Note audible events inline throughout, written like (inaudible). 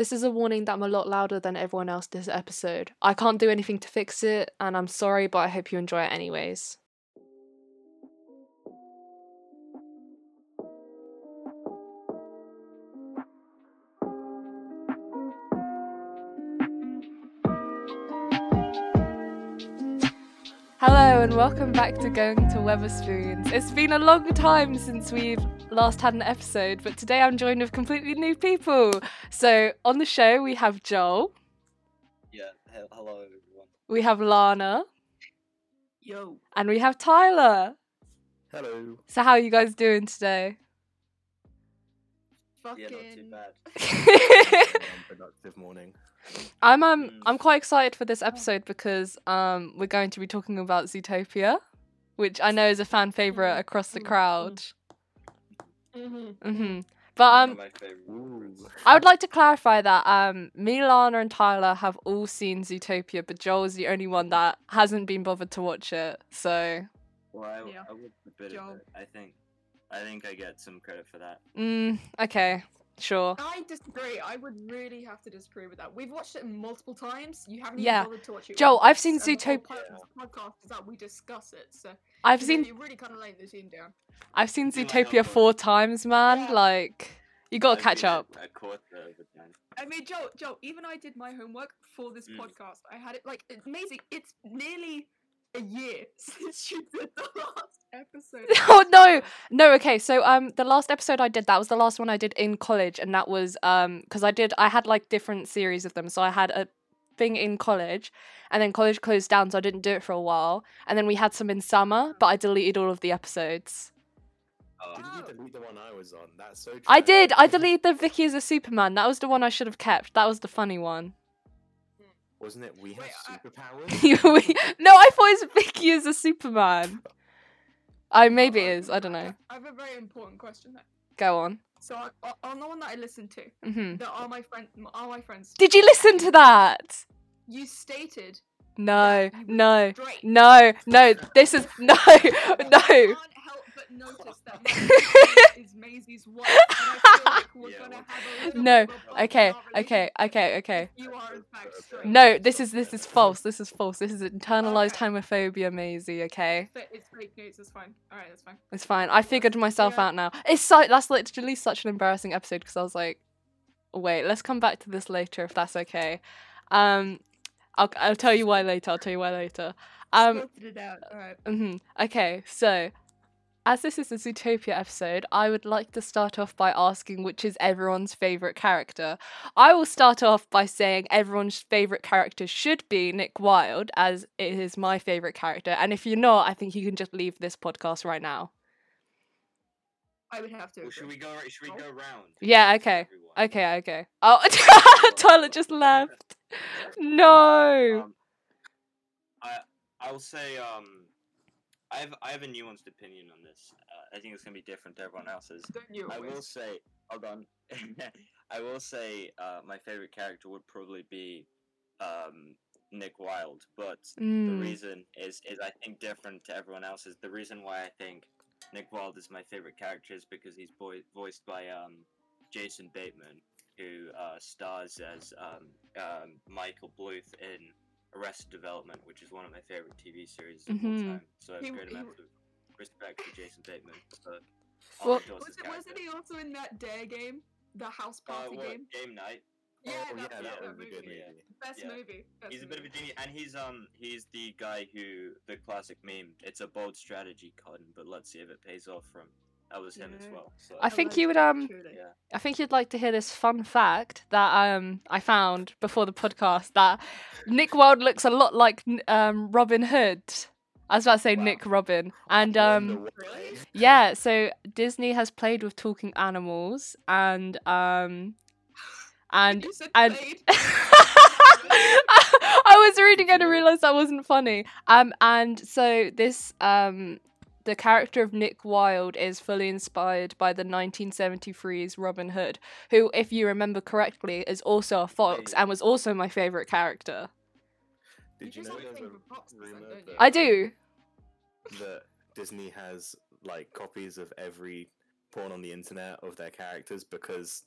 This is a warning that I'm a lot louder than everyone else this episode. I can't do anything to fix it, and I'm sorry, but I hope you enjoy it anyways. Welcome back to Going to Weatherspoons. It's been a long time since we've last had an episode, but today I'm joined with completely new people. So on the show we have Joel, Yeah, he- hello everyone. we have Lana, Yo. and we have Tyler. Hello. So how are you guys doing today? Fucking. Yeah, not too bad. (laughs) Productive morning. I'm um Mm. I'm quite excited for this episode because um we're going to be talking about Zootopia, which I know is a fan favorite across the Mm, mm, crowd. Mm-hmm. hmm But um of my favorite Ooh. movies. I would like to clarify that um, me, Lana, and Tyler have all seen Zootopia, but Joel is the only one that hasn't been bothered to watch it. So, Well, I, Yeah. I would a bit of it. I think, I think I get some credit for that. mm, okay, sure. I disagree. I would really have to disagree with that. We've watched it multiple times. You haven't Yeah. even bothered to watch it. Joel, once, I've seen and the whole Zootopia- point podcast is that we discuss it. So I've you seen You're really kind of laying the team down. I've seen Zootopia know? four times, man. Yeah. Like, you gotta catch up. A quarter of the time. I mean, Joe, Joe, even I did my homework for this Mm. podcast. I had it like it's amazing. It's nearly a year (laughs) since you did the (laughs) last episode. (laughs) Oh no, no. Okay, so um, the last episode I did that was the last one I did in college, and that was um, because I did I had like different series of them. So I had a thing in college, and then college closed down, so I didn't do it for a while. And then we had some in summer, but I deleted all of the episodes. Oh, Did Oh. you delete the one I was on? That's so. I did. I deleted the Vicky as a Superman. That was the one I should have kept. That was the funny one. Wasn't it? We have Wait, I- superpowers. (laughs) no, I thought it was Vicky as a Superman. I maybe it is. I don't know. I have a very important question. There. Go on. So I- o- on the one that I listened to, hmm that are my friend, are my friends. Did you listen to that? You stated No, that you were no, no, no. This is (laughs) no, no. (laughs) can't help but notice that my (laughs) is Maisie's wife, and I feel (laughs) like Yeah, gonna well- have a little No, bit of a okay, bump in our okay, okay, okay. You are in fact straight. No, this is this is false. This is false. This is internalized Okay. homophobia, Maisie. Okay, Fa- It's fake news. It's fine. All right, that's fine. it's fine. I figured myself Yeah. out now. It's so that's literally such an embarrassing episode because I was like, wait, let's come back to this later if that's okay. Um, I'll I'll tell you why later. I'll tell you why later. Um, Sorted it out. All right. hmm Okay, so as this is a Zootopia episode, I would like to start off by asking which is everyone's favourite character. I will start off by saying everyone's favourite character should be Nick Wilde, as it is my favourite character. And if you're not, I think you can just leave this podcast right now. I would have to. well, should we go? Should we go round? Yeah, okay. Everyone. Okay, okay. Oh, (laughs) Tyler just left. No. Um, I I will say um, I have I have a nuanced opinion on this. Uh, I think it's gonna be different to everyone else's. Don't you I will say, hold on. (laughs) I will say, uh, my favorite character would probably be um, Nick Wilde, but the Mm. reason is is I think different to everyone else's. The reason why I think Nick Wilde is my favorite character is because he's boi- voiced by um, Jason Bateman, who uh, stars as um, um, Michael Bluth in Arrested Development, which is one of my favorite TV series of Mhm. all time. So I have He- a great he amount of respect for Jason Bateman. For Well- was it, wasn't he also in that Dare game, the house Uh, party what, game? game night. Yeah, oh, that, yeah, that, that that was a good movie. yeah. Best Yeah. movie. Best He's a bit of a genius, and he's um he's the guy who the classic meme. It's a bold strategy, Cotton, but let's see if it pays off from. That was him as well. So I think you would um yeah. I think you'd like to hear this fun fact that um I found before the podcast that Nick Wilde looks a lot like um Robin Hood. I was about to say Wow. Nick Robin, and um. Really? yeah, so Disney has played with talking animals, and um and and. (laughs) (laughs) I was reading it and realized that wasn't funny. Um, and so this um, the character of Nick Wilde is fully inspired by the 1973's Robin Hood, who, if you remember correctly, is also a fox and was also my favorite character. Did You you know have a there's a Fox, rumor that, I do. that Disney has like copies of every porn on the internet of their characters because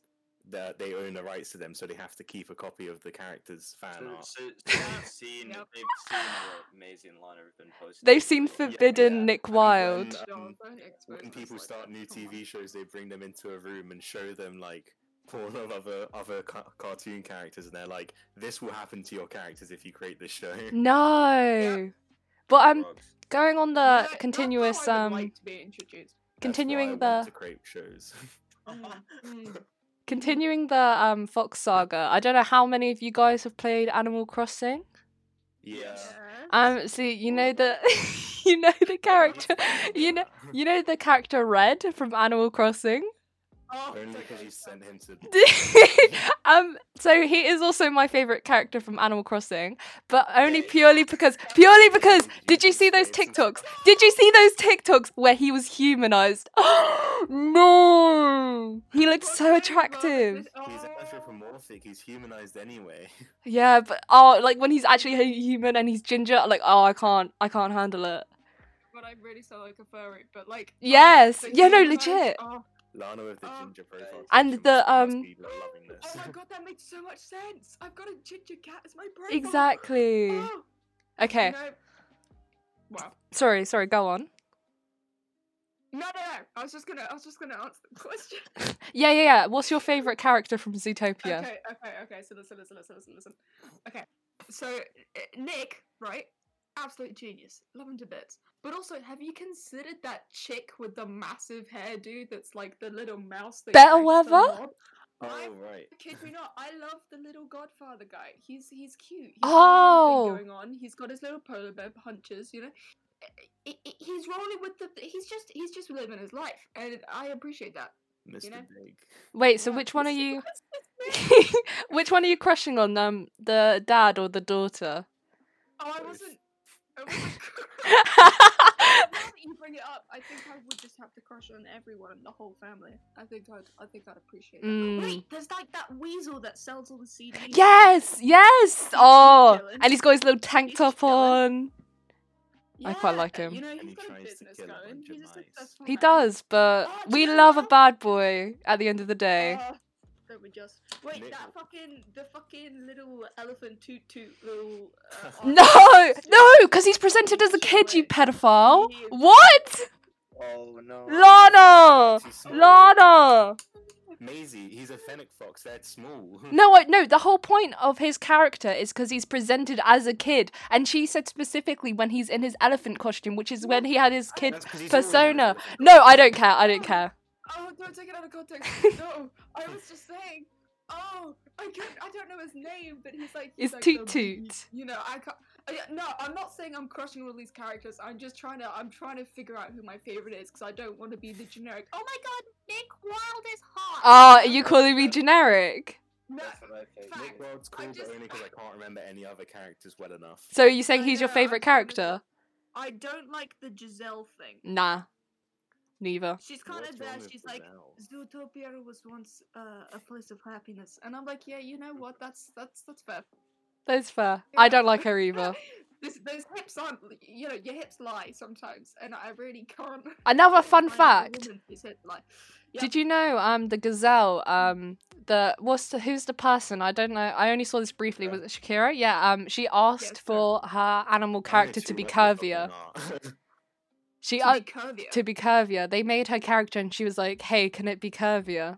that they own the rights to them, so they have to keep a copy of the character's fan So, art. so, so they've seen (laughs) Yep. they've seen what Maisie and Lana have been posting. They've seen. Forbidden yeah. Nick And Wild. when, um, when people start new. TV shows, they bring them into a room and show them like porn of other other ca- cartoon characters, and they're like, "This will happen to your characters if you create this show." (laughs) No. But um, Drugs. going on the that's continuous um, like to be introduced. That's why I continuing want the to create shows. (laughs) Continuing the um Fox saga. I don't know how many of you guys have played Animal Crossing. yeah. Um, see, you know the, (laughs) you know the character, you know, you know the character Red from Animal Crossing. Oh, Only because you sent him to. (laughs) (laughs) um, so he is also my favorite character from Animal Crossing, but only purely because, purely because, did you see those TikToks? Did you see those TikToks where he was humanized? (gasps) no, he looked so attractive. He's oh. anthropomorphic. He's humanized anyway. (laughs) Yeah, but oh, like when he's actually a human and he's ginger, like oh, I can't, I can't handle it. But I really sound like a furry, but like. oh, Yes, the yeah, no, legit. Oh, Lana with the Oh. ginger profile. And the, must- must um, be lo- loving this. oh my god, that makes so much sense. I've got a ginger cat as my profile. Exactly. Oh, Okay, you know- Wow. sorry, sorry, go on. No, no, no. I was just gonna. I was just gonna answer the question. (laughs) Yeah, yeah, yeah. What's your (laughs) favorite character from Zootopia? Okay, okay, okay. So listen, listen, listen, listen, listen. Okay, so uh, Nick, right? Absolute genius. Love him to bits. But also, have you considered that chick with the massive hairdo that's like the little mouse that Better yanks the Weather? knob? Oh I right. kid you not, I love the little Godfather guy. He's he's cute. He's Oh. got his own thing going on. He's got his little polar bear punches. You know, he's rolling with the. He's just he's just living his life, and I appreciate that. Mr. know? Big. Wait, so Yeah, which one are you? what's his name? which one are you crushing on? Um, the dad or the daughter? Oh, I wasn't. I wasn't. (laughs) (laughs) now that you bring it up, I think I would just have to crush on everyone the whole family. I think I'd. I think I'd appreciate that. Mm. Wait, there's like that weasel that sells all the CDs. yes, yes. Oh, and he's got his little tank He's top chilling. on. I quite like him. You know, And he's he got a to business going. He's a successful He man. does, but Oh, we do you love a bad boy at the end of the day. Uh, don't we just wait? Nick- That fucking the fucking little elephant toot toot little. Uh, No, no, because he's presented as a kid, you pedophile. What? Oh no. Lana! Too small. Lana! Maisie, he's a fennec fox. That's small. (laughs) No, I, no. The whole point of his character is because he's presented as a kid, and she said specifically when he's in his elephant costume, which is when he had his kid That's 'cause he's always persona. No, I don't care. I don't care. Oh, don't take it out of context. (laughs) no, I was just saying. Oh, I can't. I don't know his name, but he's like. He's It's like Toot the- Toot. You know, I can't. I, no, I'm not saying I'm crushing all these characters. I'm just trying to. I'm trying to figure out who my favorite is because I don't want to be the generic. Oh my god, Nick Wilde is hot. Ah, oh, are you calling me generic? No, That's what I think. Fact. Nick Wilde's I cool, but only because I can't remember any other characters well enough. So are you saying I he's your favorite I'm trying to- character? I don't like the Gazelle thing. Nah, neither. She's kind What's of there. She's like, Gazelle? Zootopia was once uh, a place of happiness, and I'm like, yeah, you know what? That's that's that's fair. That's fair. (laughs) I don't like her either. (laughs) This, those hips aren't, you know, your hips lie sometimes, and I really can't. (laughs) Another fun fact. woman whose hips lie. Yeah. Did you know um the gazelle um the what's the who's the person I don't know I only saw this briefly was it Shakira yeah um she asked Yes, for her animal character to be curvier she To uh, be curvier. to be curvier they made her character and she was like hey can it be curvier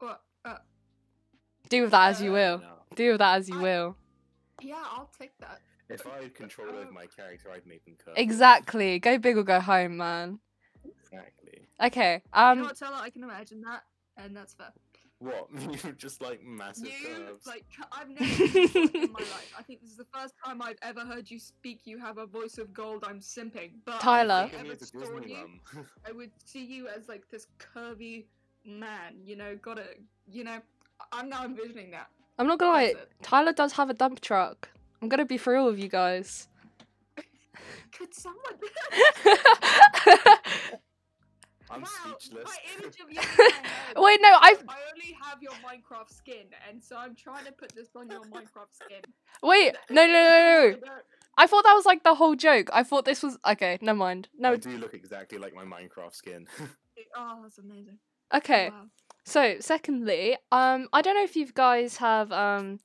What? Uh, do with that as you Uh, will do with that as you I- will yeah, I'll take that. If I had control over my character, I'd make them curvy. exactly go big or go home man Exactly. okay you know um what, Teller? I can imagine that, and that's fair. What? (laughs) you just like massive You curves. like I've (laughs) never heard you in my life. I think this is the first time I've ever heard you speak. You have a voice of gold. I'm simping. But Tyler. if I Look ever saw you. (laughs) I would see you as like this curvy man. You know, gotta. You know, I- I'm now envisioning that. I'm not gonna lie it. Tyler does have a dump truck I'm gonna be for real with you guys Could someone? I'm wow, speechless. my image of (laughs) you. in my head. wait no I I only have your Minecraft skin, and so I'm trying to put this on your Minecraft skin. wait no no no no, no. I thought that was like the whole joke. I thought this was okay. Never mind. I No. do look exactly like my Minecraft skin. (laughs) Oh, that's amazing. Okay. Wow. So, secondly, um, I don't know if you guys have um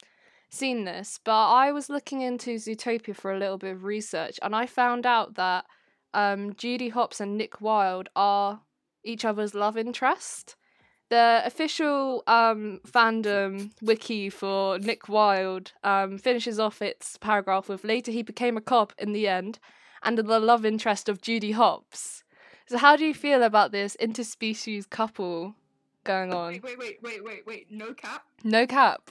seen this, but I was looking into Zootopia for a little bit of research, and I found out that um Judy Hopps and Nick Wilde are each other's love interest. The official um fandom wiki for Nick Wilde um finishes off its paragraph with later he became a cop in the end, and the love interest of Judy Hopps. So, how do you feel about this interspecies couple going on? Wait, wait, wait, wait, wait, wait. No cap. No cap.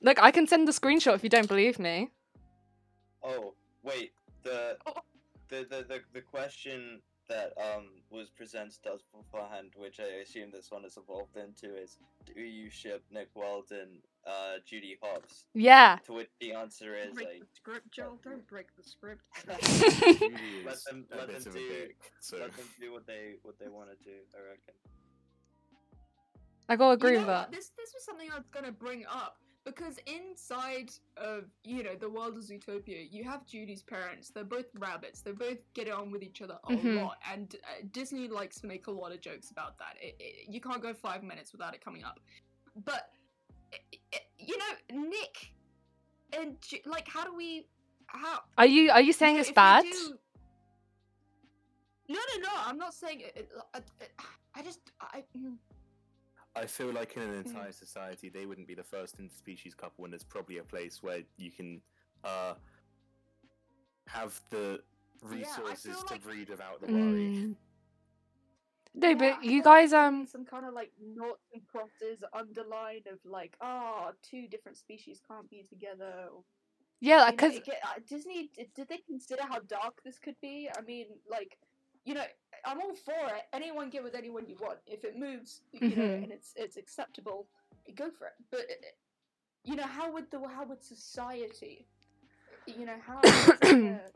Look, I can send the screenshot if you don't believe me. Oh, wait. The Oh. the the the, the question that um was presented to us beforehand, which I assume this one has evolved into, is do you ship Nick Wilde and uh, Judy Hopps? Yeah. To which the answer is Break like the script, Joel. Don't break the script. (laughs) Let them- let them do- dick, so let them do what they what they want to do. I reckon. I gotta agree you with that. This this was something I was gonna bring up because inside of you know the world of Zootopia, you have Judy's parents. They're both rabbits. They both get on with each other a Mhm. lot, and uh, Disney likes to make a lot of jokes about that. It, it, you can't go five minutes without it coming up. But i- i- you know, Nick and like, how do we? How Are you are you saying it's bad? do- No, no, no. I'm not saying it. it- I, I just I. mm. I feel like in an entire society, they wouldn't be the first interspecies couple, and there's probably a place where you can uh, have the resources feel to like- breed without the worry. Mm. No, Yeah, but you guys um some kind of like noughts and crosses underline of like, ah, two different species can't be together. yeah, you because it uh, Disney did, did they consider how dark this could be? I mean, like, you know, I'm all for it. Anyone get with anyone you want. If it moves, you know, Mhm. and it's it's acceptable, go for it. But uh, you know, how would the how would society, you know, how? it gonna- (coughs)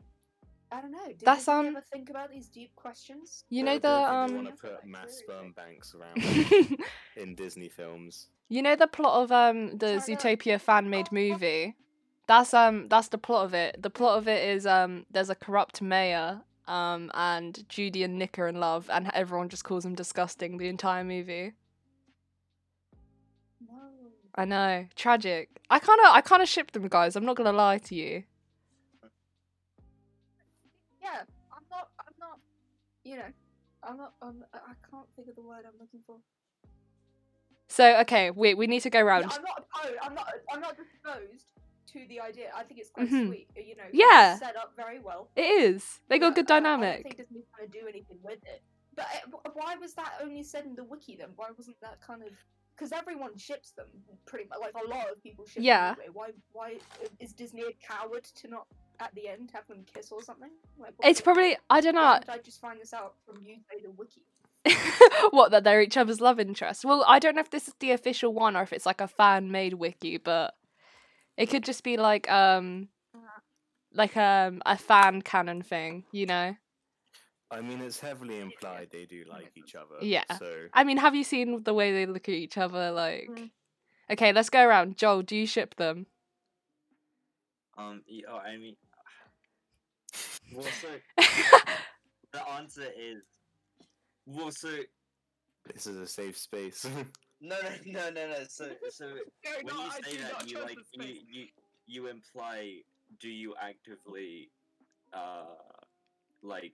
I don't know. Did That's, Disney um, ever think about these deep questions? you know the think they um want to put mass sperm banks around (laughs) in Disney films. you know the plot of um the China- Zootopia fan made Oh, oh. movie. That's um that's the plot of it. The plot of it is um there's a corrupt mayor um and Judy and Nick are in love and everyone just calls him disgusting the entire movie. No. I know, tragic. I kind of I kind of ship them guys. I'm not gonna lie to you. Yeah, I'm not. I'm not. You know, I'm not. I'm, I can't think of the word I'm looking for. So okay, wait, we need to go round. I'm not opposed. I'm not. I'm not disposed to the idea. I think it's quite Mhm. sweet. You know, Yeah. set up very well. It is. They got but, good uh, I don't dynamic. think Disney's gonna do anything with it. But uh, wh- why was that only said in the wiki then? Why wasn't that kind of? Because everyone ships them pretty much. Like a lot of people ship Yeah. them. Anyway. Why? Why is Disney a coward to not at the end have them kiss or something? Like, It's probably I don't know did I just find this out from you say the wiki? (laughs) what that they're each other's love interest. Well, I don't know if this is the official one or if it's like a fan made wiki, but it could just be like um Uh-huh. like um a fan canon thing, you know. I mean, it's heavily implied they do like each other. Yeah. So I mean, have you seen the way they look at each other like Mm. Okay, let's go around. Joel, do you ship them? Um. y- Oh, I mean. (laughs) Well, so the answer is. Well, so this is a safe space. (laughs) no, no, no, no, no. So, so (laughs) Very when not, you say do that, you like you, you you imply do you actively uh like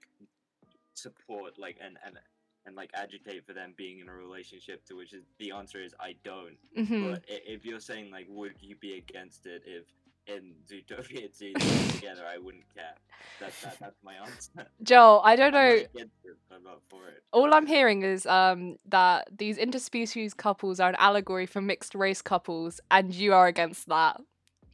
support like and and and like agitate for them being in a relationship to which is the answer is I don't. hmm But if you're saying like would you be against it if in Zootopia (laughs) 2 together, I wouldn't care. That's, that, that's my answer. (laughs) Joel, I don't know. I'm not for it. All I'm hearing is um, that these interspecies couples are an allegory for mixed race couples, and you are against that.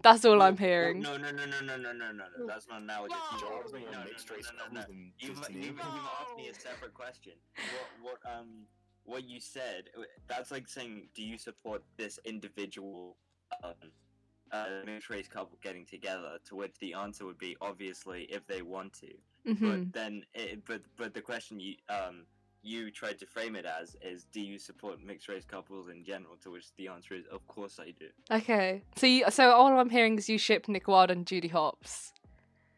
That's all I'm hearing. No, no, no, no, no, no, no, no. That's not analogous. No, no, no, no, no, no, no. You've, you've, you've asked me a separate question. What, what, um, what you said, that's like saying, do you support this individual, um, uh, mixed race couple getting together? To which the answer would be obviously if they want to. hmm But then, it, but but the question you um you tried to frame it as is, do you support mixed race couples in general? To which the answer is, of course I do. Okay. So you, so all I'm hearing is you ship Nick Wilde and Judy Hopps.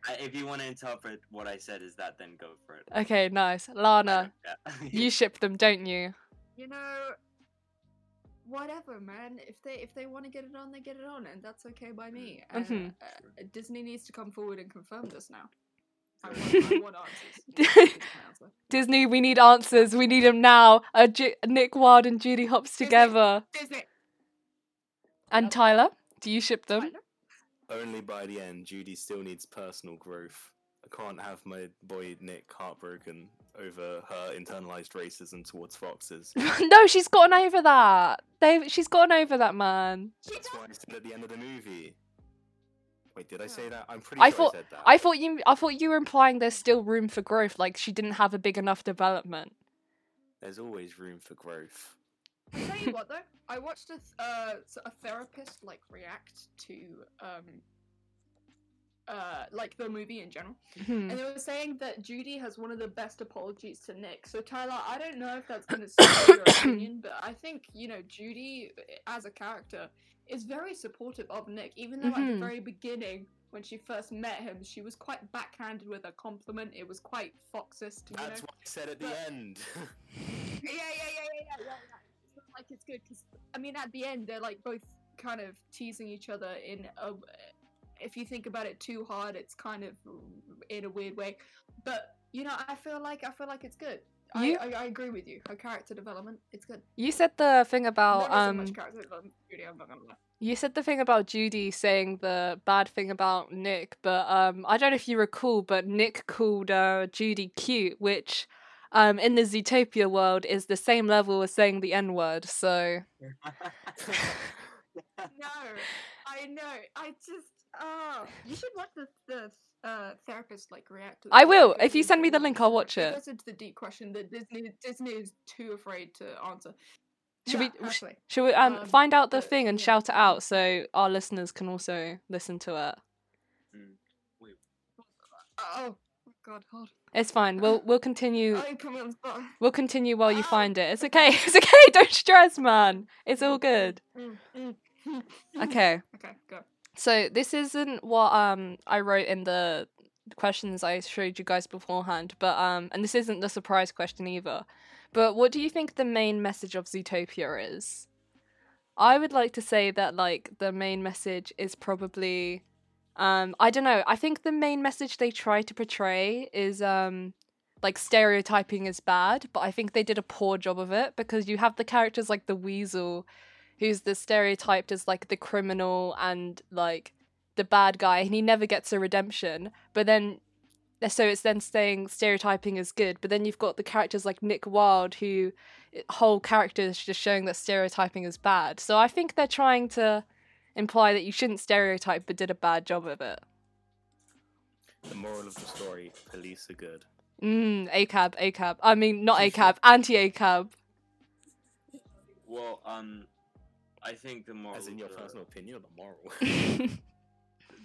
Uh, If you want to interpret what I said as that, then go for it. Okay, nice. Lana, (laughs) don't you ship them, don't you? you know, whatever, man. If they if they want to get it on, they get it on, and that's okay by me. And, Mhm. uh, Disney needs to come forward and confirm this now. I want, I (laughs) want answers. Here's my answer. Disney, we need answers. We need them now. Uh, Ju- Nick Wilde and Judy Hopps Disney. together. Disney. And Tyler, do you ship them? Tyler? Only by the end, Judy still needs personal growth. I can't have my boy Nick heartbroken over her internalized racism towards foxes. (laughs) no, she's gotten over that. They, she's gotten over that, man. That's why I said at the end of the movie. Wait, did I say that? I'm pretty I sure thought- I said that. I thought you, I thought you were implying there's still room for growth. Like she didn't have a big enough development. There's always room for growth. I'll tell you (laughs) what though, I watched a th- uh, s- a therapist like react to um uh like the movie in general, Hmm. and they were saying that Judy has one of the best apologies to Nick. So Tyler, I don't know if that's going to suit your opinion, but I think you know Judy eh, as a character is very supportive of Nick, even though at Mhm. the very beginning. When she first met him, she was quite backhanded with a compliment. It was quite foxist, you That's know. what I said at the end. (laughs) Yeah, yeah, yeah, yeah, yeah, yeah. yeah. It's Like it's good because I mean, at the end, they're like both kind of teasing each other in a. If you think about it too hard, it's kind of in a weird way. But you know, I feel like I feel like it's good. You- I, I I agree with you. Her character development, it's good. You said the thing about there isn't um. much character development. Judy, I'm not gonna lie. You said the thing about Judy saying the bad thing about Nick, but um, I don't know if you recall, but Nick called uh, Judy cute, which um, in the Zootopia world is the same level as saying the N word. So (laughs) No, I know. I just oh, you should watch the the uh, therapist like react. To I will. If you send me the (laughs) link, I'll watch it. into the deep question that Disney Disney is too afraid to answer. Should Yeah, we- sh- actually. should we um, Um, find out the but, thing and yeah. shout it out so our listeners can also listen to it? Mm. Oh God, hold. It's fine. We'll (laughs) we'll continue. I put on the. We'll continue while you find it. It's okay. (laughs) It's okay. Don't stress, man. It's all good. Mm, mm. Okay. Okay, go. So this isn't what um I wrote in the questions I showed you guys beforehand, but um and this isn't the surprise question either. But what do you think the main message of Zootopia is? I would like to say that like the main message is probably um I don't know, I think the main message they try to portray is um like stereotyping is bad, but I think they did a poor job of it because you have the characters like the weasel who's the stereotyped as like the criminal and like the bad guy and he never gets a redemption but then so it's then saying stereotyping is good but then you've got the characters like nick wilde who whole character is just showing that stereotyping is bad. So i think they're trying to imply that you shouldn't stereotype but did a bad job of it. The moral of the story: police are good. mm acab acab i mean not acab (laughs) anti acab well, um, I think the moral. As in your the, personal opinion or the moral?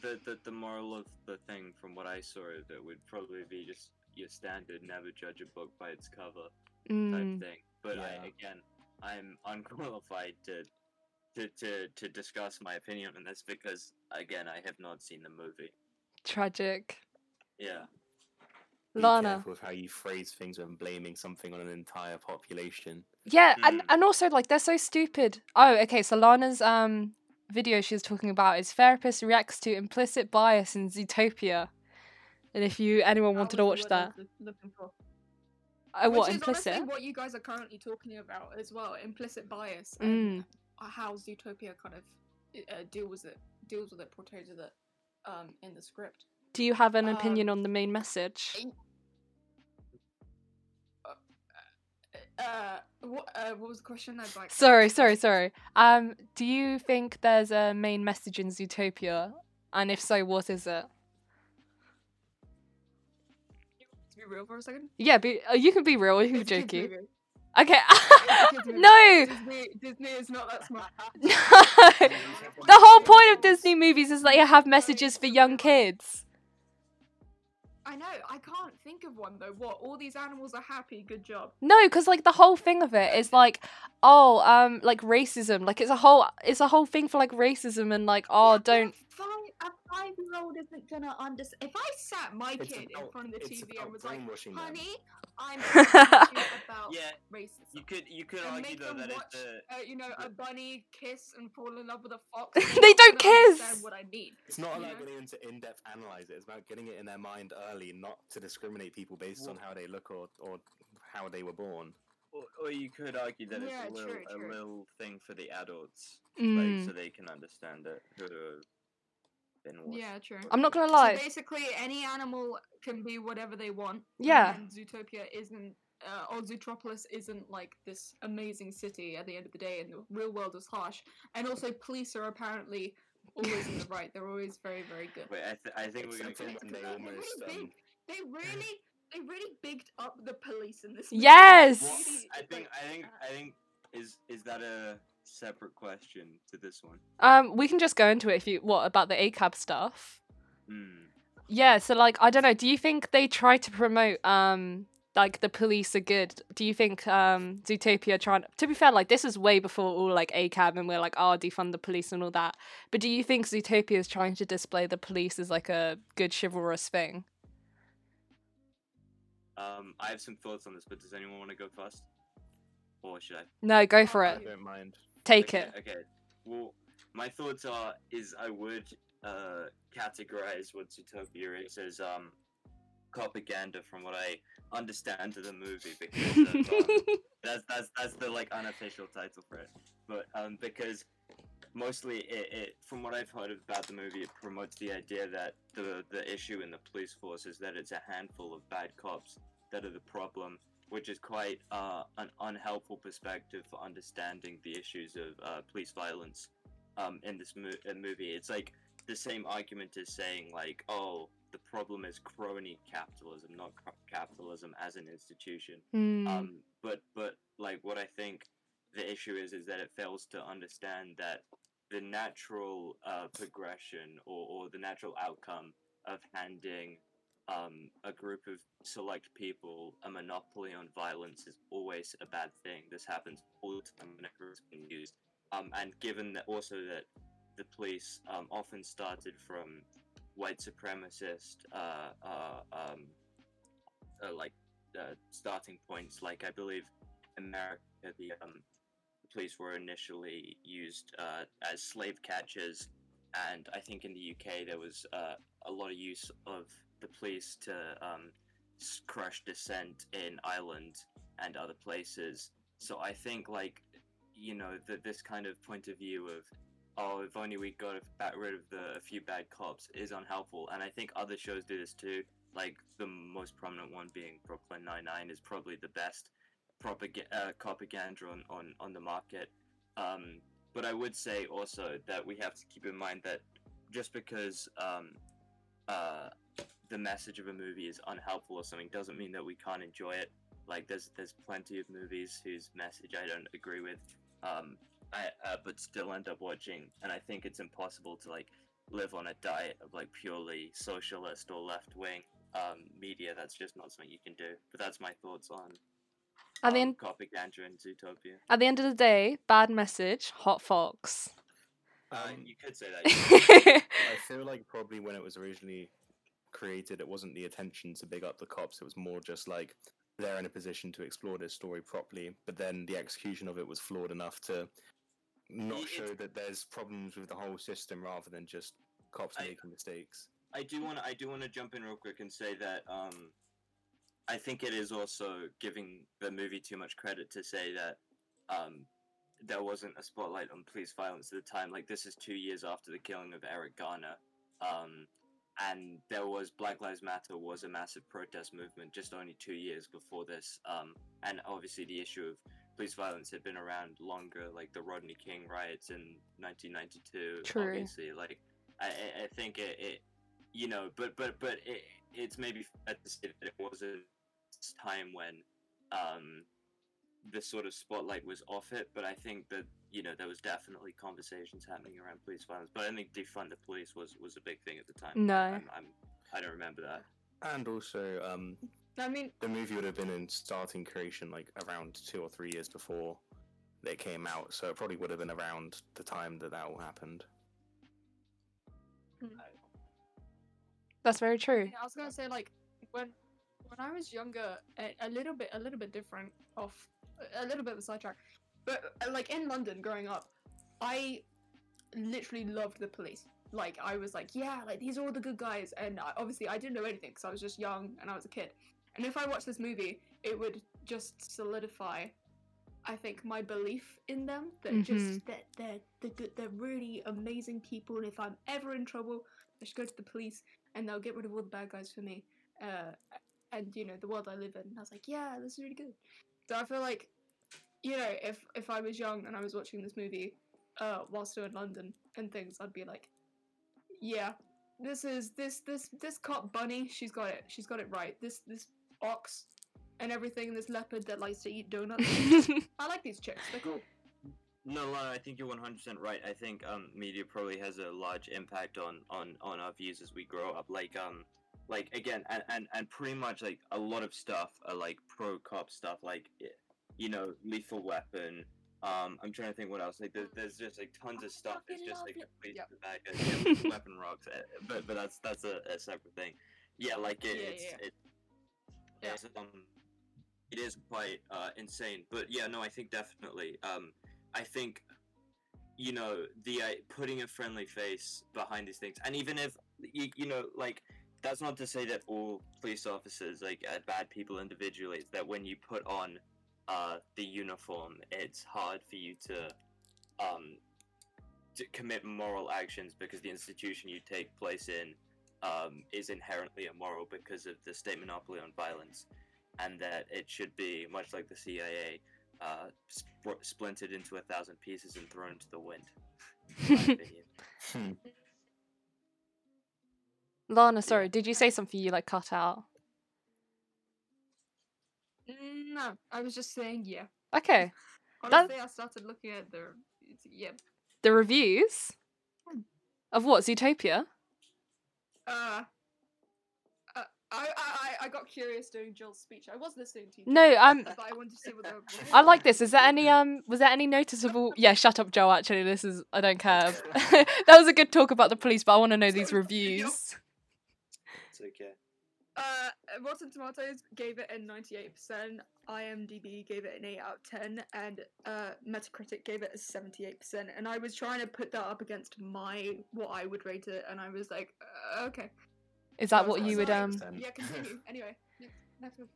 the, the the moral of the thing from what I saw of it would probably be just your standard never judge a book by its cover type mm. thing. But I, again, I'm unqualified to, to to to discuss my opinion on this because again, I have not seen the movie. tragic Yeah. Be lana careful with how you phrase things when blaming something on an entire population. Yeah, and Mm. and also like they're so stupid. Oh, okay. So Lana's um video she was talking about is therapist reacts to implicit bias in Zootopia. And if you anyone wanted to watch was the word I that, was loo- looking for. uh, what Which is implicit? honestly what you guys are currently talking about as well, implicit bias and Mm. how Zootopia kind of uh, deals with it, deals with it, portrays with it um, in the script. Do you have an um, opinion on the main message? Uh, what, uh, what was the question? I'd like. Sorry, sorry, sorry. Um, do you think there's a main message in Zootopia? And if so, what is it? To be real for a second. Yeah, be, uh, you can be real. You can be It's kids' jokey. Okay. It's a kids' movie. no. Disney, Disney is not that smart. (laughs) No. The whole point of Disney movies is that you have messages for young kids. I know. I can't think of one though. What? All these animals are happy. Good job. No, because like the whole thing of it is like, oh, um, like racism. Like it's a whole, it's a whole thing for like racism and like, oh, Yeah, but a five-year-old isn't gonna understand. If I sat my It's kid in front of the TV about and was like, brainwashing them. "Honey, I'm (laughs) gonna teach you about Yeah, racism," you could you could and argue though that watch, it's a uh, you know, a bunny kiss and fall in love with a fox. (laughs) They don't gonna kiss! What I mean. It's not you about know? getting into in-depth analyze it. It's about getting it in their mind early, not to discriminate people based on how they look or, or how they were born. or, or you could argue that Yeah, it's a little true, a little thing for the adults, Mm. like so they can understand it who have been watched. Yeah, true. I'm not gonna lie. So lie. basically, any animal can be whatever they want. Yeah. And Zootopia isn't, uh, or Zootropolis isn't like this amazing city at the end of the day, and the real world is harsh. And also, police are apparently always in the right. They're always very, very good. Wait, I, th- I think we're gonna Except for get when to they They really almost, um, They really, they really bigged up the police in this. movie. Yes! Well, I think I think uh, I think is is that a separate question to this one? Um, we can just go into it if you what about the ACAB stuff. Hmm. Yeah, so like I don't know, do you think they try to promote um like the police are good? Do you think um Zootopia trying to be fair, like this is way before all like ACAB and we're like, oh defund the police and all that. But do you think Zootopia is trying to display the police as like a good chivalrous thing? Um, I have some thoughts on this, but does anyone want to go first, or should I? No, go for I it. don't mind. Take okay, it. Okay. Well, my thoughts are is I would uh categorize what Zootopia is as um propaganda from what I understand of the movie because of, um, (laughs) that's that's that's the like unofficial title for it. But um because mostly it, it from what I've heard about the movie it promotes the idea that the the issue in the police force is that it's a handful of bad cops that are the problem which is quite uh, an unhelpful perspective for understanding the issues of uh, police violence um, in this mo- uh, movie. It's like the same argument as saying like, oh, the problem is crony capitalism, not ca- capitalism as an institution. Hmm. Um, but but like what I think the issue is is that it fails to understand that the natural uh, progression or, or the natural outcome of handing um, a group of select people a monopoly on violence is always a bad thing. This happens all the time whenever it's being used. Um, and given that also that the police um, often started from white supremacist uh, uh, um, uh, like uh, starting points. Like I believe America, the um, police were initially used uh, as slave catchers, and I think in the UK there was uh, a lot of use of the police to um, crush dissent in Ireland and other places. So I think like you know that this kind of point of view of oh if only we got rid of the a few bad cops is unhelpful, and I think other shows do this too like the most prominent one being Brooklyn Nine Nine is probably the best propaganda uh, propaganda on, on on the market. Um, but I would say also that we have to keep in mind that just because um, uh, the message of a movie is unhelpful or something doesn't mean that we can't enjoy it. Like there's there's plenty of movies whose message I don't agree with, um, I, uh, but still end up watching. And I think it's impossible to like live on a diet of like purely socialist or left wing um, media. That's just not something you can do. But that's my thoughts on At the um, end, propaganda and Zootopia. at the end of the day, bad message, hot fox. Uh, Um, you could say that. (laughs) I feel like probably when it was originally created, it wasn't the attention to big up the cops. It was more just like they're in a position to explore this story properly. But then the execution of it was flawed enough to not It- show that there's problems with the whole system rather than just cops I- making mistakes. I do want to. I do want to jump in real quick and say that um, I think it is also giving the movie too much credit to say that um, there wasn't a spotlight on police violence at the time. Like this is two years after the killing of Eric Garner, um, and there was Black Lives Matter was a massive protest movement just only two years before this. Um, and obviously the issue of police violence had been around longer, like the Rodney King riots in 1992. True. Obviously, like I, I- think it, it you know, but but but it, it's maybe fair to say that it was a time when um, the sort of spotlight was off it. But I think that you know there was definitely conversations happening around police violence. But I think defund the police was was a big thing at the time. No. I'm, I'm I don't remember that. And also, um, I mean, the movie would have been in starting creation like around two or three years before it came out, so it probably would have been around the time that that all happened. That's very true. Yeah, I was gonna say like when when I was younger, a, a little bit a little bit different off a little bit of a sidetrack, but uh, like in London growing up, I literally loved the police. Like I was like, yeah, like these are all the good guys, and I, obviously I didn't know anything because I was just young and I was a kid. And if I watched this movie, it would just solidify, I think, my belief in them that Mhm. just that they're they're good, they're really amazing people, and if I'm ever in trouble, I should go to the police and they'll get rid of all the bad guys for me. Uh, and you know the world I live in. And I was like, yeah, this is really good. So I feel like, you know, if if I was young and I was watching this movie, uh, while still in London and things, I'd be like, yeah, this is this this this cop bunny. She's got it. She's got it right. This this ox and everything. This leopard that likes to eat donuts. (laughs) I like these chicks. They're cool. No, Lana, I think you're 100% right. I think um, media probably has a large impact on, on, on our views as we grow up. Like um, like again, and, and, and pretty much like a lot of stuff are like pro cop stuff, like i- you know, Lethal Weapon. Um, I'm trying to think what else. Like there's, there's just like tons of stuff that's fucking just like it. complete Yep. the bad guys. Yeah, Lethal Weapon rocks, uh, but but that's that's a, a separate thing. Yeah, like it, Yeah, it's yeah. it, Yeah. it's um, it is quite uh, insane. But yeah, no, I think definitely. Um, I think you know the uh, putting a friendly face behind these things, and even if you, you know like that's not to say that all police officers like are bad people individually. It's that when you put on uh, the uniform, it's hard for you to um, to commit moral actions because the institution you take place in um, is inherently immoral because of the state monopoly on violence, and that it should be much like the CIA, uh, sp- splintered into a thousand pieces and thrown into the wind. in my (laughs) opinion. Hmm. Lana, sorry, did you say something you like cut out? Mm, No, I was just saying yeah. Okay. Honestly, I started looking at the yeah. The reviews Hmm. of what? Zootopia? Uh, uh, I, I I I got curious during Jill's speech. I was listening to you. No, Jill, um, but I wanted to see what the. (laughs) I like this. Is there any um was there any noticeable (laughs) Yeah, shut up, Joe, actually. This is I don't care. (laughs) that was a good talk about the police, but I want to know these reviews. It's okay. Uh, Rotten Tomatoes gave it a 98%, IMDb gave it an 8 out of 10, and uh, Metacritic gave it a 78%. And I was trying to put that up against my what I would rate it, and I was like, uh, okay. Is that what was you like, would um Yeah, continue. (laughs) anyway, next, next one.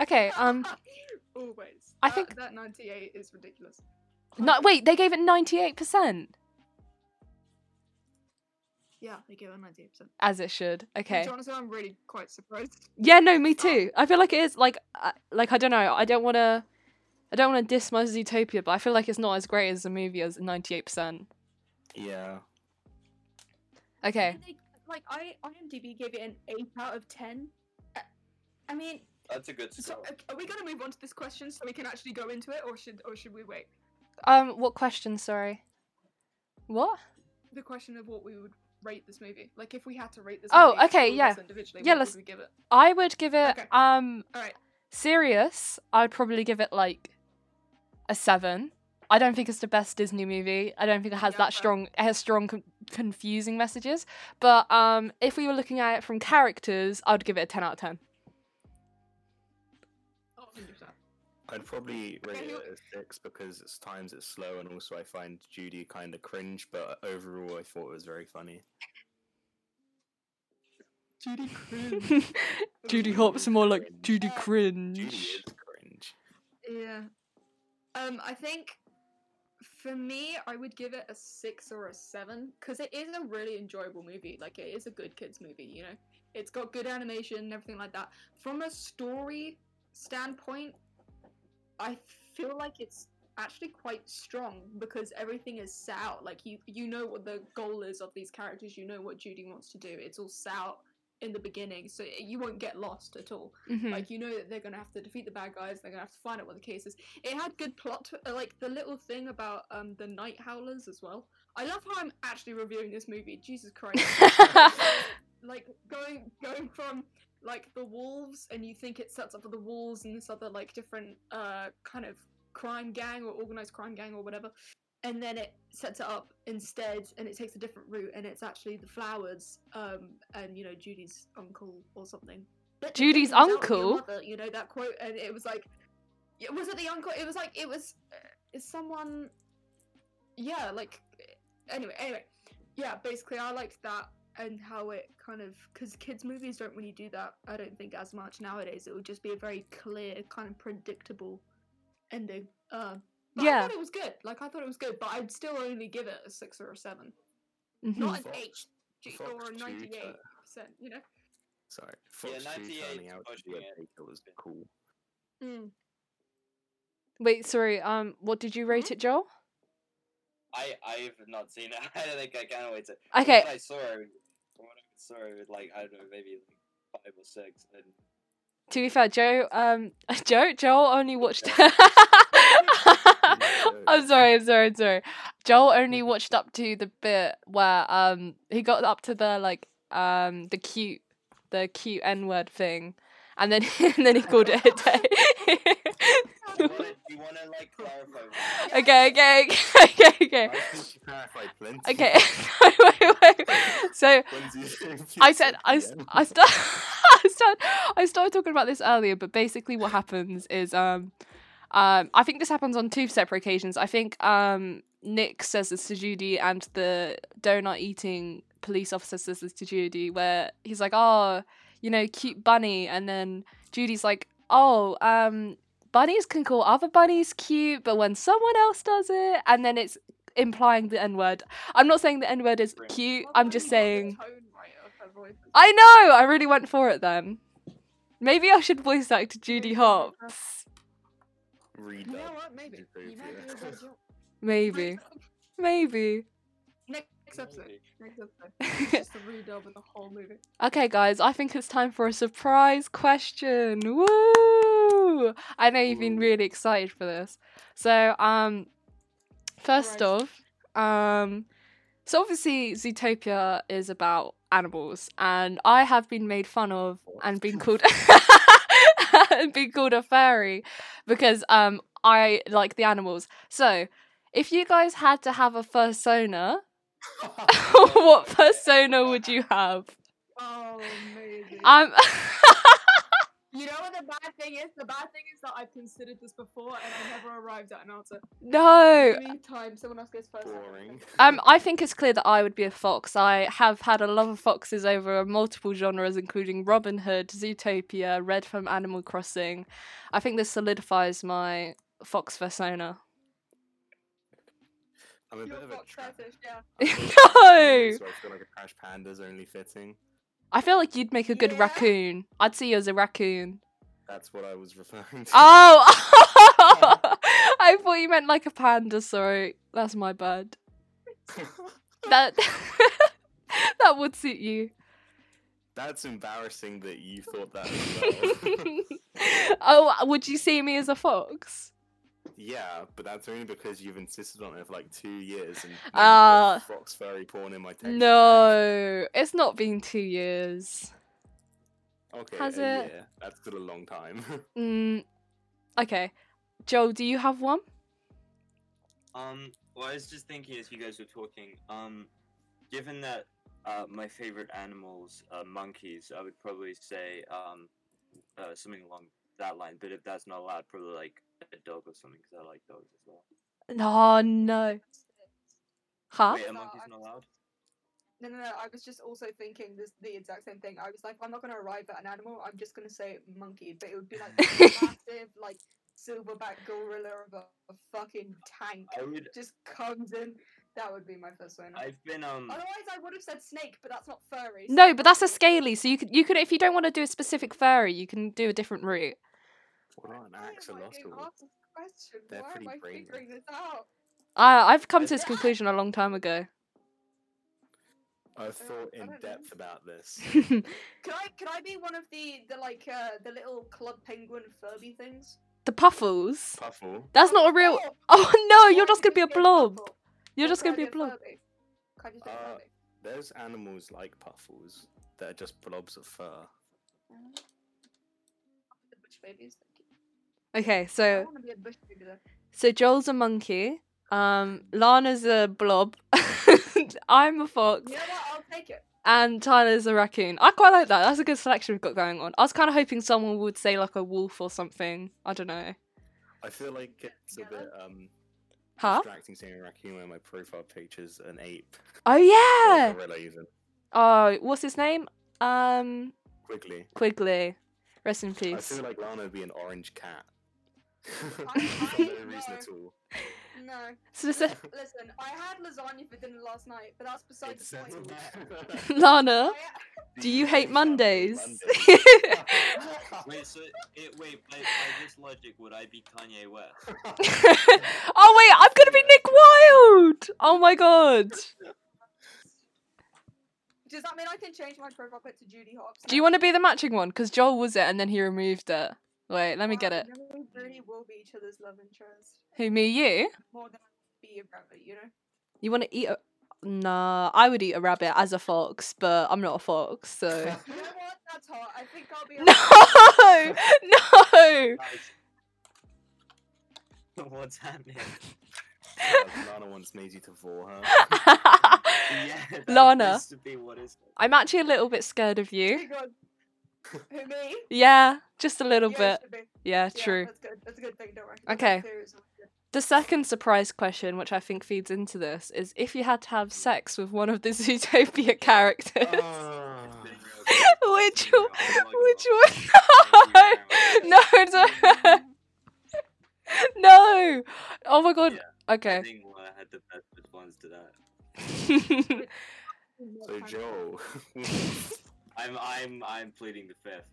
Okay, um (laughs) Always. I That- think- that 98 is ridiculous. no wait, they gave it 98% Yeah, they gave it a 98%. as it should. Okay. Which honestly, I'm really quite surprised. Yeah, no, me too. I feel like it is like uh, like I don't know. I don't want to I don't want to diss my Zootopia, but I feel like it's not as great as the movie as 98%. Yeah. Okay. They, like, I IMDb gave it an 8 out of 10. Uh, I mean, That's a good So, score. okay, are we gonna move on to this question so we can actually go into it, or should or should we wait? Um what question, sorry? What? The question of what we would rate this movie, like if we had to rate this. Oh, movie, okay, yeah. individually, Yeah, what let's- would we give it? I would give it Okay. um All right. serious. I would probably give it like a 7. I don't think it's the best Disney movie. I don't think it has Yeah, that strong it has strong con- confusing messages, but um if we were looking at it from characters, I would give it a 10 out of 10. I'd probably rate it a six because it's times it's slow and also I find Judy kind of cringe, but overall I thought it was very funny. Judy (laughs) cringe. Judy Hopps more like Cringe. Judy Uh, cringe. Judy is cringe. yeah. Um, I think for me, I would give it a six or a seven because it is a really enjoyable movie. Like it is a good kids movie. You know, it's got good animation and everything like that. From a story standpoint, I feel like it's actually quite strong because everything is set out. Like you, you know what the goal is of these characters. You know what Judy wants to do. It's all set out in the beginning, so you won't get lost at all. Mhm. Like you know that they're gonna have to defeat the bad guys. They're gonna have to find out what the case is. It had good plot, twi- uh, like the little thing about um the night howlers as well. I love how I'm actually reviewing this movie. Jesus Christ! (laughs) like going going from like the wolves, and you think it sets up for the wolves and this other like different uh kind of crime gang or organized crime gang or whatever. and then it sets it up instead, and it takes a different route, and it's actually the flowers, um, and you know Judy's uncle or something. The Judy's diamonds out of your uncle? mother, you know that quote, and it was like, yeah, was it the uncle? It was like it was, uh, is someone, yeah, like anyway, anyway, yeah. Basically, I liked that and how it kind of because kids movies don't really do that. I don't think as much nowadays. It would just be a very clear, kind of predictable ending. Uh, but I thought it was good. Like I thought it was good, but I'd still only give it a six or a seven, Mhm. not an Fox- eight Fox or a Two ninety-eight tur- percent. You know. Sorry, Fox Two 98 turning out to pushing it. was cool. Mm. Wait, sorry. Um, what did you rate it, Joel? I I've not seen it. (laughs) I don't think I can wait to. Okay. I saw, it- from what I saw, it was like I don't know, maybe like five or six, and To be fair, Joe, um, (laughs) Joe, Joel only watched. (laughs) I'm sorry, I'm sorry, I'm sorry. Joel only (laughs) watched up to the bit where um he got up to the like um the cute the cute N word thing, and then and then he called it a day. You want to do you want to like clarify? (laughs) (laughs) okay, okay, okay, okay, okay. I think you clarified plenty. Okay, (laughs) wait, wait. So When's you- you I said I? I start I start I started talking about this earlier, but basically what happens is um um I think this happens on two separate occasions. I think um Nick says this to Judy and the donut eating police officer says this to Judy where he's like, Oh, you know, cute bunny and then Judy's like, Oh, um bunnies can call other bunnies cute, but when someone else does it and then it's implying the N word. I'm not saying the N word is cute, I'm just you got the saying tone right of her voice. I know. I really went for it then. Maybe I should voice act Judy Maybe. Hopps. Redub. You know what? Maybe. You might (laughs) do a Zootopia. good job. Maybe. Maybe. Next episode. Maybe. Next episode. (laughs) Just a redub of the whole movie. Okay, guys. I think it's time for a surprise question. Woo! I know you've been really excited for this. So, um, first Christ. off, um, so obviously Zootopia is about animals, and I have been made fun of and been called (laughs) and been called a furry because um I like the animals. So, if you guys had to have a fursona, (laughs) (laughs) what fursona would you have? Oh, amazing. Um, you know what the bad thing is? The bad thing is that I've considered this before and I never arrived at an answer. no. Anytime someone else goes first. I Boring. think. Um, I think it's clear that I would be a fox. I have had a love of foxes over multiple genres, including Robin Hood, Zootopia, Red from Animal Crossing. I think this solidifies my fox fursona. I'm a You're bit of a fox tra- fetish, yeah. I'm a bit of a No! so I feel like a trash panda's only fitting. I feel like you'd make a good Yeah? raccoon. I'd see you as a raccoon. That's what I was referring to. Oh! (laughs) (laughs) I thought you meant like a panda, sorry. That's my bad. That (laughs) that would suit you. That's embarrassing that you thought that as well. oh, would you see me as a fox? Yeah, but that's only because you've insisted on it for like two years and now Ah. you've got fox furry porn in my text. No, it's not been two years. Okay, Has a it? year. That's still a long time. (laughs) Mm, okay. Joel, do you have one? Um, well, I was just thinking as you guys were talking. Um, given that uh, my favorite animals are monkeys, I would probably say um, uh, something along that line. But if that's not allowed, probably like a dog or something, because I like dogs as well. No, no. Huh? Wait, a No, monkey's I not was- allowed? No, no, no. I was just also thinking this the exact same thing. I was like, I'm not gonna arrive at an animal. I'm just gonna say monkey, but it would be like this (laughs) massive, like silverback gorilla of a, a fucking tank I would. just comes in. That would be my first one. I've been um. Otherwise, I would have said snake, but that's not furry. No, but that's a I'm not- scaly, so you could you could if you don't want to do a specific furry, you can do a different route. What about an Why am I being axolotl? asked this question? They're Why am pretty I brainy. figuring this out? I I've come to this conclusion a long time ago. I've thought in don't know. depth about this. (laughs) Can I can I be one of the the like uh the little club penguin Furby things? the puffles. Puffle. That's not a real. Oh, (laughs) Oh no, you're just gonna be a blob. You're just gonna be a blob. Furby? Can I just be a Uh, There's animals like puffles that are just blobs of fur. The bush babies. Thank you. Okay, so want to be a bush baby though. so Joel's a monkey. Um, Lana's a blob. (laughs) I'm a fox. You know what? I'll take it. And Tyler's a raccoon. I quite like that. That's a good selection we've got going on. I was kind of hoping someone would say like a wolf or something. I don't know. I feel like it's a bit um Huh? distracting seeing a raccoon when my profile picture's an ape. Oh or a yeah. gorilla even. Oh, what's his name? Um, Quickly. Quigley. Rest in peace. I feel like Lana would be an orange cat. I- (laughs) For no reason no. at all. No. So this is- Listen, I had lasagna for dinner last night, but that's beside It's the point. (laughs) Lana, do you hate Mondays? (laughs) Wait, so it, wait, by, by this logic, would I be Kanye West? oh wait, I'm gonna be Nick Wilde. Oh my god. Does that mean I can change my profile pic to Judy Hopps? Do you want to be the matching one? Because Joel was it, and then he removed it. Wait, let me get it. We really will be each other's love interest. Who me? You? More than be a rabbit, you know? You want to eat a? Nah, I would eat a rabbit as a fox, but I'm not a fox, so. You know what? That's hot. I think I'll be (laughs) no, no. (laughs) What's happening? Lana wants Maisie to vore her. (laughs) Yeah, Lana. to be what is I'm actually a little bit scared of Oh you. my God. Who, me? Yeah, just a little Yeah, bit. you should. Yeah, Yeah, true. That's good. That's a good thing, don't worry. Okay. That's serious, that's good. The second surprise question, which I think feeds into this, is if you had to have sex with one of the (laughs) Zootopia characters, Ah. (laughs) which Thank which I'm one? not (laughs) No, no, no, no. Oh my god. Yeah, I Okay. think Moa had the best response to that. So Joel, I'm, I'm, I'm pleading the fifth.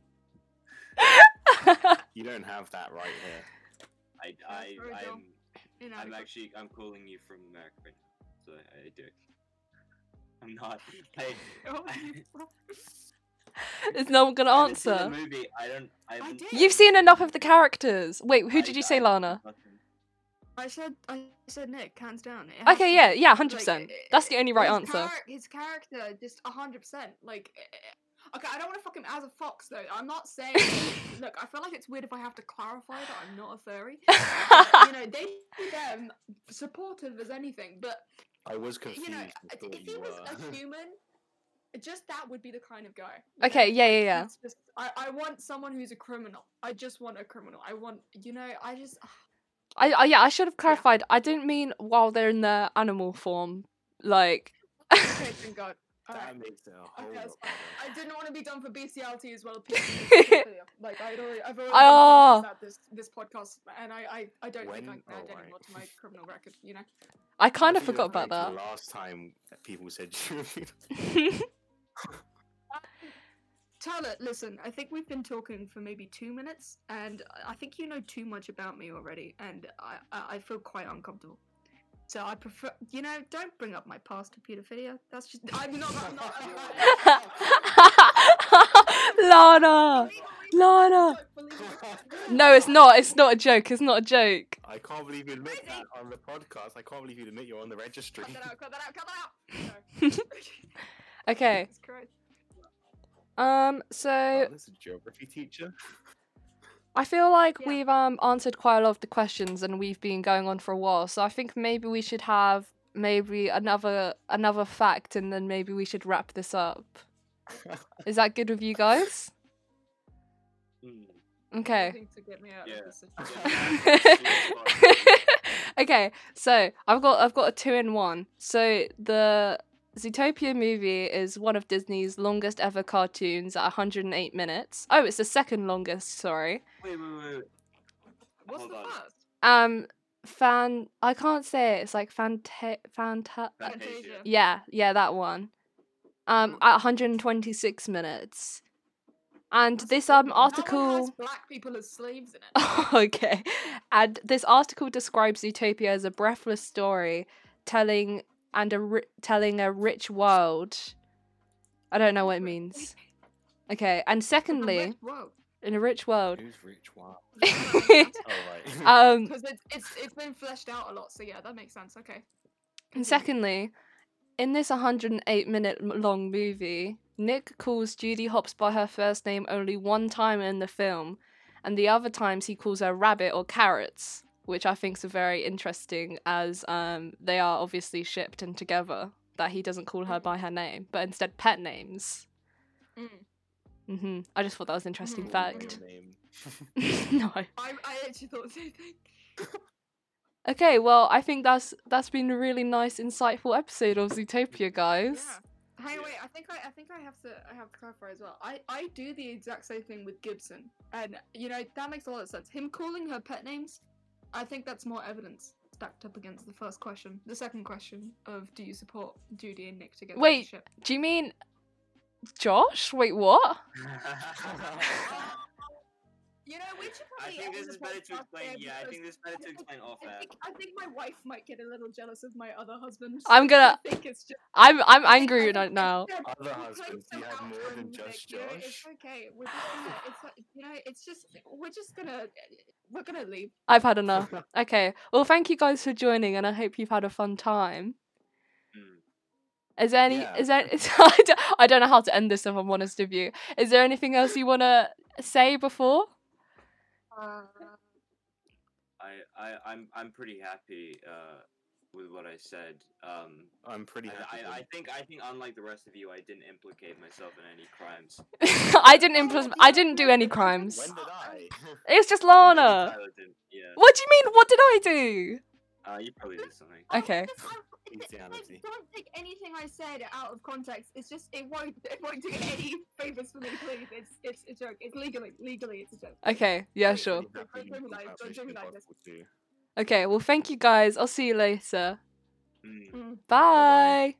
(laughs) you don't have that right here. I I I'm, I'm actually, I'm calling you from America right now, so I, I do. I'm not. I, (laughs) (laughs) Is no one gonna I haven't seen answer? The movie. I don't. I, haven't did. You've seen enough of the characters. Wait, who I- did you say, I- Lana? I said, I said Nick, hands down. Okay, to yeah, yeah, hundred Like, percent. That's the only right his answer. charac- his character, just hundred percent. Like, okay, I don't want to fuck him as a fox though. I'm not saying. (laughs) look, I feel like it's weird if I have to clarify that I'm not a furry. But, (laughs) uh, you know, they do them supportive as anything, but I was confused. you know, if thought he you was a (laughs) human, just that would be the kind of guy. Okay, know? yeah, yeah, yeah. It's just, I, I want someone who's a criminal. I just want a criminal. I want, you know, I just. I, I yeah, I should have clarified. I didn't mean while they're in their animal form. Like, Okay, thank God. That Alright. makes it a whole Okay, lot that's fine. better. I didn't want to be done for BCLT as well. (laughs) Like I'd already, I've already Oh. oh. this this podcast, and I, I, I don't think I can add oh, any right. more to my criminal record. You know. I kind of forgot about that. the Last time people said (laughs) you. (laughs) Tyler, listen. I think we've been talking for maybe two minutes, and I- I think you know too much about me already, and I, I, I feel quite uncomfortable. So I prefer, you know, don't bring up my past to pedophilia. That's just, (laughs) I'm not. I'm not. (laughs) Lana, Lana. No, it's not. It's not a joke. It's not a joke. I can't believe you admit that on the podcast. I can't believe you admit you're on the registry. Cut that out! Cut that out! Cut that out! No. (laughs) Okay. Jesus Christ. Um. Oh, So this is a geography teacher. I feel like Yeah. we've um answered quite a lot of the questions, and we've been going on for a while. So I think maybe we should have maybe another another fact, and then maybe we should wrap this up. (laughs) Is that good with you guys? Hmm. Okay. Nothing to get me out Yeah. of this Yeah. situation. (laughs) (laughs) okay, so I've got I've got a two in one. So the Zootopia movie is one of Disney's longest ever cartoons at 108 minutes. Oh, it's the second longest. Sorry. Wait, wait, wait. wait. What's Hold the on. first? Um, fan. I can't say it. It's like fanta fanta. Fantasia. Yeah, yeah, that one. Um, at 126 minutes. And That's this um good one. One article. has black people as slaves in it. (laughs) okay. And this article describes Zootopia as a breathless story telling and a ri- telling a rich world. I don't know what it means. Okay, and secondly, Whoa. in a rich world. Who's rich? Wow. um, (laughs) Oh right. (laughs) Because it's, it's it's been fleshed out a lot, so yeah, that makes sense. Okay. and secondly, in this 108 minute long movie, Nick calls Judy Hopps by her first name only one time in the film, and the other times he calls her rabbit or carrots. Which I think think's very interesting as um they are obviously shipped and together. That he doesn't call her by her name, but instead pet names. Mm. hmm I just thought that was an interesting Mhm. fact. (laughs) (laughs) No. I, I actually thought the same thing. Okay, well, I think that's that's been a really nice, insightful episode of Zootopia, guys. Yeah. Hey, wait. I think I, I think I have to, I have to clarify as well. I, I do the exact same thing with Gibson, and you know that makes a lot of sense. Him calling her pet names, I think that's more evidence stacked up against the first question. The second question of do you support Judy and Nick together? Wait. as? Do you mean Josh? Wait, what? (laughs) You know, we should I probably. think this is better to explain. Yeah, I think this is better to explain off I air. think, I think my wife might get a little jealous of my other husband. I'm gonna- I think it's just. I'm I'm angry right now. it's- Other husbands, some you have more than just you know, It's okay. We're just gonna. It's like, you know. It's just. We're just gonna. We're gonna leave. I've had enough. (laughs) Okay. Well, thank you guys for joining, and I hope you've had a fun time. Mm. Is there any? Yeah. Is there? Is, (laughs) I, don't, I don't know how to end this. If I'm honest with you, is there anything else you want to say before? Uh, I, I, I'm, I'm pretty happy uh, with what I said. Um, I'm pretty happy. I, I, I think, I think, unlike the rest of you, I didn't implicate myself in any crimes. (laughs) I didn't implement. I didn't do any crimes. When did I? It's just Lana. Yeah. What do you mean? What did I do? Uh, you probably did something. Okay. just- I- (laughs) it- it- Don't take anything I said out of context. It's just it won't (laughs) it won't do any favors for me, please. It's it's a joke. It's legally legally it's a joke. Okay. Yeah. Sure. Don't drink Mission like- don't drink like this. Impossible too. Okay. Well, thank you guys. I'll see you later. Mm. Mm. Bye. Bye.